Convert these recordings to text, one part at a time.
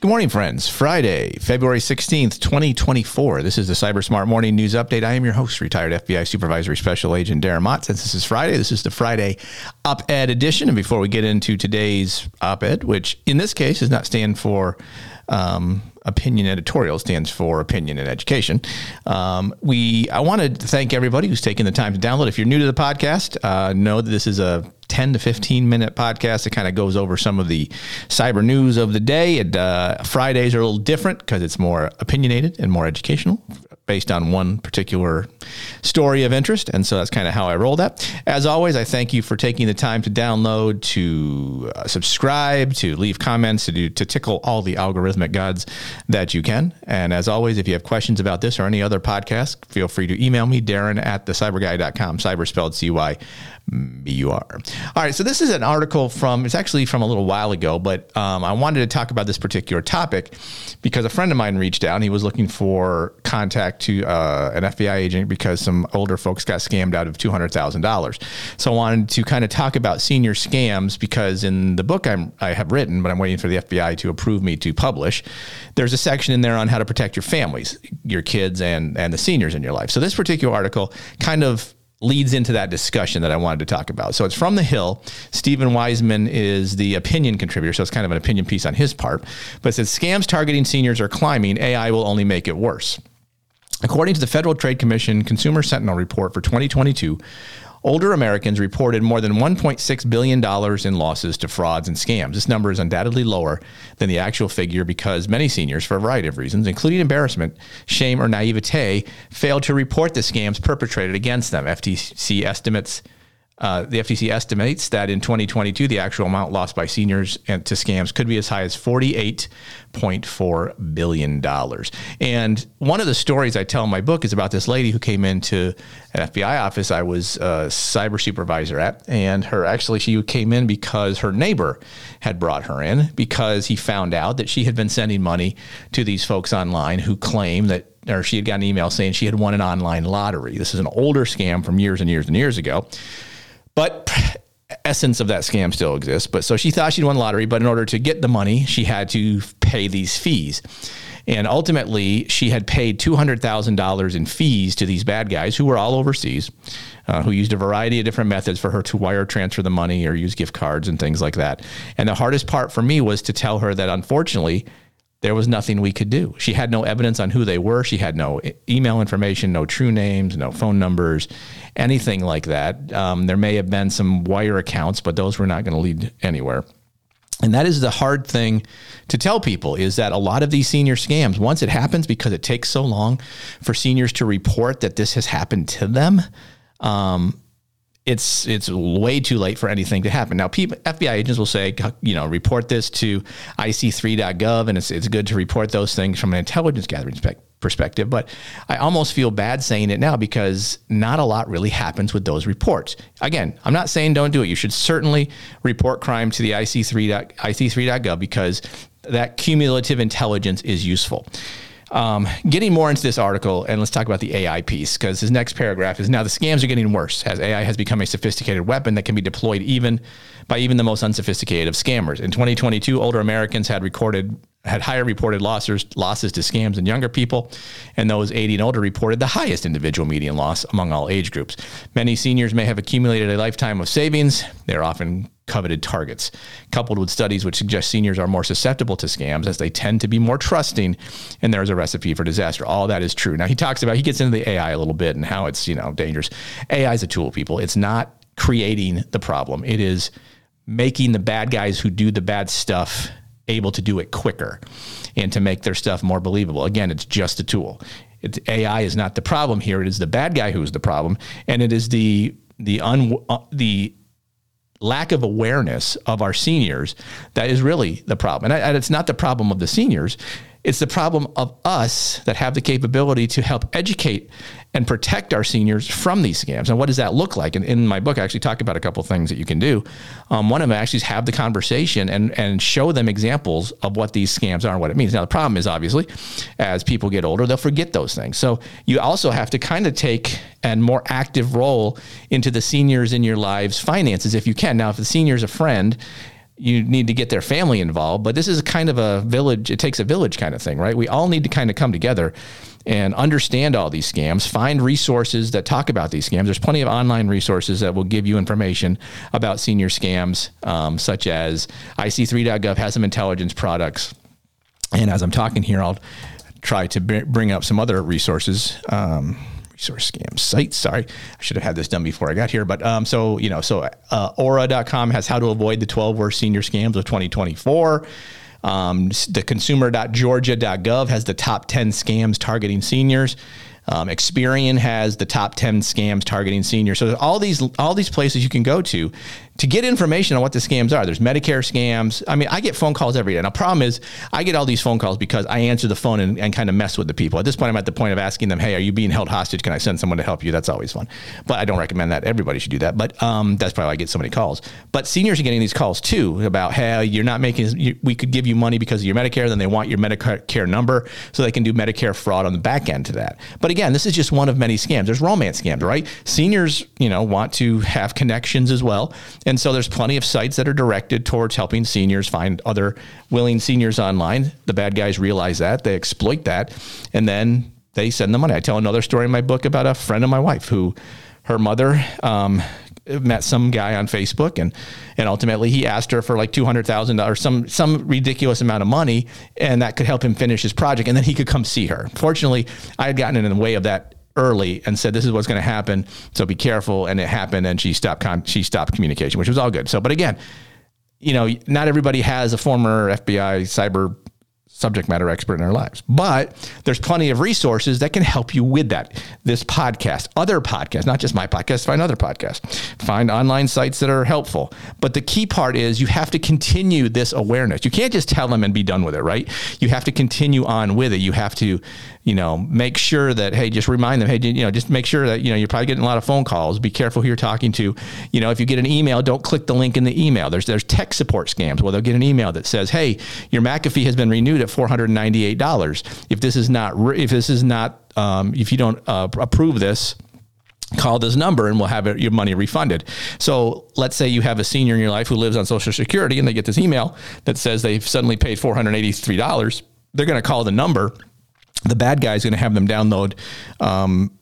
Good morning, friends. Friday, February 16th, 2024. This is the Cyber Smart Morning News Update. I am your host, retired FBI Supervisory Special Agent Darren Mott. Since this is Friday, this is the Friday op ed edition. And before we get into today's op ed, which in this case does not stand for um, opinion editorial stands for opinion and education. Um, we I want to thank everybody who's taken the time to download. If you're new to the podcast, uh, know that this is a 10 to 15 minute podcast that kind of goes over some of the cyber news of the day. And uh, Fridays are a little different because it's more opinionated and more educational based on one particular story of interest. And so that's kind of how I roll that. As always, I thank you for taking the time to download, to uh, subscribe, to leave comments, to do, to tickle all the algorithmic gods that you can. And as always, if you have questions about this or any other podcast, feel free to email me, Darren at thecyberguy.com, cyber spelled C Y you are. All right, so this is an article from, it's actually from a little while ago, but um, I wanted to talk about this particular topic because a friend of mine reached out and he was looking for contact to uh, an FBI agent because some older folks got scammed out of $200,000. So I wanted to kind of talk about senior scams because in the book I'm, I have written, but I'm waiting for the FBI to approve me to publish, there's a section in there on how to protect your families, your kids, and, and the seniors in your life. So this particular article kind of leads into that discussion that I wanted to talk about. So it's from The Hill. Stephen Weisman is the opinion contributor, so it's kind of an opinion piece on his part. But it says scams targeting seniors are climbing. AI will only make it worse. According to the Federal Trade Commission Consumer Sentinel report for 2022, Older Americans reported more than $1.6 billion in losses to frauds and scams. This number is undoubtedly lower than the actual figure because many seniors, for a variety of reasons, including embarrassment, shame, or naivete, failed to report the scams perpetrated against them. FTC estimates uh, the FTC estimates that in 2022, the actual amount lost by seniors and to scams could be as high as $48.4 billion. And one of the stories I tell in my book is about this lady who came into an FBI office I was a cyber supervisor at. And her actually, she came in because her neighbor had brought her in because he found out that she had been sending money to these folks online who claim that or she had got an email saying she had won an online lottery. This is an older scam from years and years and years ago. But essence of that scam still exists. But so she thought she'd won the lottery, but in order to get the money, she had to pay these fees. And ultimately, she had paid $200,000 in fees to these bad guys who were all overseas, uh, who used a variety of different methods for her to wire transfer the money or use gift cards and things like that. And the hardest part for me was to tell her that unfortunately, there was nothing we could do. She had no evidence on who they were. She had no email information, no true names, no phone numbers, anything like that. Um, there may have been some wire accounts, but those were not going to lead anywhere. And that is the hard thing to tell people is that a lot of these senior scams, once it happens, because it takes so long for seniors to report that this has happened to them, um, it's it's way too late for anything to happen. Now, people, FBI agents will say, you know, report this to IC3.gov, and it's it's good to report those things from an intelligence gathering perspective. But I almost feel bad saying it now because not a lot really happens with those reports. Again, I'm not saying don't do it. You should certainly report crime to the IC3 IC3.gov because that cumulative intelligence is useful. Um, getting more into this article, and let's talk about the AI piece because his next paragraph is now the scams are getting worse as AI has become a sophisticated weapon that can be deployed even by even the most unsophisticated of scammers. In 2022, older Americans had recorded had higher reported losses losses to scams than younger people, and those 80 and older reported the highest individual median loss among all age groups. Many seniors may have accumulated a lifetime of savings. They're often coveted targets, coupled with studies which suggest seniors are more susceptible to scams as they tend to be more trusting, and there's a recipe for disaster. All that is true. Now he talks about he gets into the AI a little bit and how it's you know dangerous. AI is a tool, people. It's not creating the problem. It is making the bad guys who do the bad stuff able to do it quicker and to make their stuff more believable. Again, it's just a tool. AI is not the problem here. It is the bad guy who is the problem, and it is the the un, uh, the lack of awareness of our seniors that is really the problem. And, I, and, it's not the problem of the seniors. It's the problem of us that have the capability to help educate and protect our seniors from these scams. And what does that look like? And in my book, I actually talk about a couple things that you can do. Um, one of them actually is have the conversation and, and show them examples of what these scams are and what it means. Now, the problem is obviously, as people get older, they'll forget those things. So you also have to kind of take a more active role into the seniors in your lives' finances if you can. Now, if the senior is a friend you need to get their family involved. But this is kind of a village, it takes a village kind of thing, right? We all need to kind of come together and understand all these scams, find resources that talk about these scams. There's plenty of online resources that will give you information about senior scams, um, such as IC3.gov has some intelligence products. And as I'm talking here, I'll try to bring up some other resources. Um, resource scam sites. Sorry, I should have had this done before I got here. But um, so, you know, so uh, Aura.com has how to avoid the 12 worst senior scams of 2024. Um, the consumer.georgia.gov has the top 10 scams targeting seniors. Um, Experian has the top 10 scams targeting seniors. So all these all these places you can go to to get information on what the scams are. There's Medicare scams. I mean, I get phone calls every day. Now, problem is, I get all these phone calls because I answer the phone and, and kind of mess with the people. At this point, I'm at the point of asking them, hey, are you being held hostage? Can I send someone to help you? That's always fun. But I don't recommend that. Everybody should do that. But um, that's probably why I get so many calls. But seniors are getting these calls too about, hey, you're not making, you, we could give you money because of your Medicare. Then they want your Medicare number so they can do Medicare fraud on the back end to that. But again, this is just one of many scams. There's romance scams, right? Seniors, you know, want to have connections as well. And so there's plenty of sites that are directed towards helping seniors find other willing seniors online. The bad guys realize that, they exploit that, and then they send the money. I tell another story in my book about a friend of my wife who her mother um, met some guy on Facebook and and ultimately he asked her for like two hundred thousand dollars, some some ridiculous amount of money, and that could help him finish his project, and then he could come see her. Fortunately, I had gotten in the way of that early and said this is what's going to happen so be careful and it happened and she stopped con- she stopped communication which was all good so but again you know not everybody has a former FBI cyber subject matter expert in our lives. But there's plenty of resources that can help you with that. This podcast, other podcasts, not just my podcast, find other podcasts, find online sites that are helpful. But the key part is you have to continue this awareness. You can't just tell them and be done with it, right? You have to continue on with it. You have to you know, make sure that, hey, just remind them, hey, you know, just make sure that, you know, you're probably getting a lot of phone calls. Be careful who you're talking to. You know, if you get an email, don't click the link in the email. There's there's tech support scams where they'll get an email that says, hey, your McAfee has been renewed at $498. If this is not, if this is not, um, if you don't uh, approve this, call this number and we'll have it, your money refunded. So let's say you have a senior in your life who lives on Social Security and they get this email that says they've suddenly paid $483. They're going to call the number the bad guy is going to have them download um,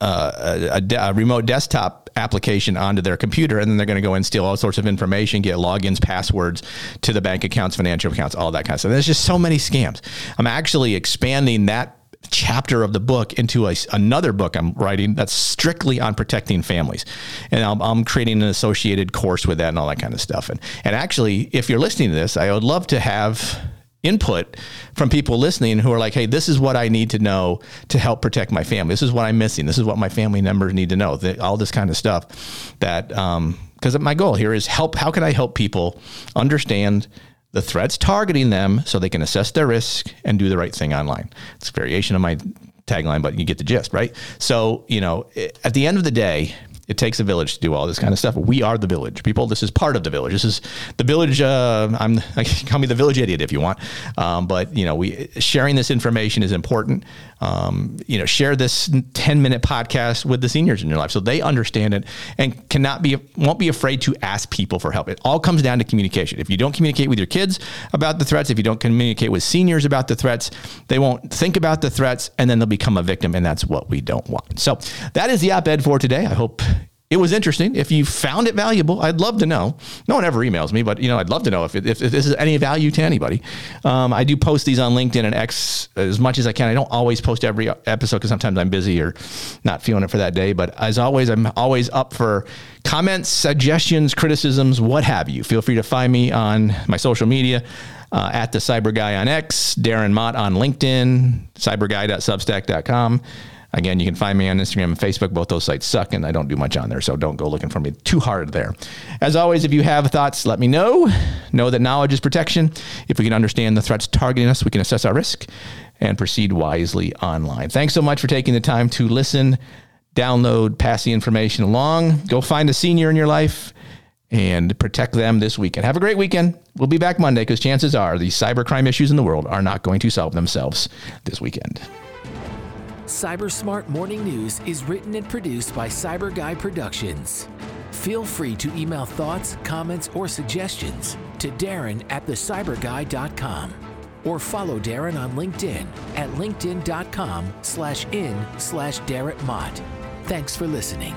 uh, a, a, remote desktop application onto their computer, and then they're going to go and steal all sorts of information, get logins, passwords to the bank accounts, financial accounts, all that kind of stuff. There's just so many scams. I'm actually expanding that chapter of the book into a, another book I'm writing that's strictly on protecting families. And I'm, I'm, creating an associated course with that and all that kind of stuff. And, and actually, if you're listening to this, I would love to have input from people listening who are like, hey, this is what I need to know to help protect my family. This is what I'm missing. This is what my family members need to know. all this kind of stuff that, because um, my goal here is help. How can I help people understand the threats targeting them so they can assess their risk and do the right thing online? It's a variation of my tagline, but you get the gist, right? So, you know, at the end of the day, it takes a village to do all this kind of stuff. We are the village, people. This is part of the village. This is the village. Uh, I'm call me the village idiot if you want, um, but you know, we sharing this information is important. Um, you know, share this 10 minute podcast with the seniors in your life so they understand it and cannot be won't be afraid to ask people for help. It all comes down to communication. If you don't communicate with your kids about the threats, if you don't communicate with seniors about the threats, they won't think about the threats and then they'll become a victim, and that's what we don't want. So that is the op-ed for today. I hope it was interesting. If you found it valuable, I'd love to know. No one ever emails me, but you know, I'd love to know if, if, if this is any value to anybody. Um, I do post these on LinkedIn and X as much as I can. I don't always post every episode because sometimes I'm busy or not feeling it for that day. But as always, I'm always up for comments, suggestions, criticisms, what have you. Feel free to find me on my social media. Uh, at the Cyber Guy on X, Darren Mott on LinkedIn, cyberguy.substack.com. Again, you can find me on Instagram and Facebook. Both those sites suck, and I don't do much on there, so don't go looking for me too hard there. As always, if you have thoughts, let me know. Know that knowledge is protection. If we can understand the threats targeting us, we can assess our risk and proceed wisely online. Thanks so much for taking the time to listen, download, pass the information along. Go find a senior in your life and protect them this weekend. Have a great weekend. We'll be back Monday because chances are the cybercrime issues in the world are not going to solve themselves this weekend. CyberSmart Morning News is written and produced by Cyber Guy Productions. Feel free to email thoughts, comments, or suggestions to Darren at thecyberguy.com or follow Darren on LinkedIn at linkedin.com slash in slash Darren Mott. Thanks for listening.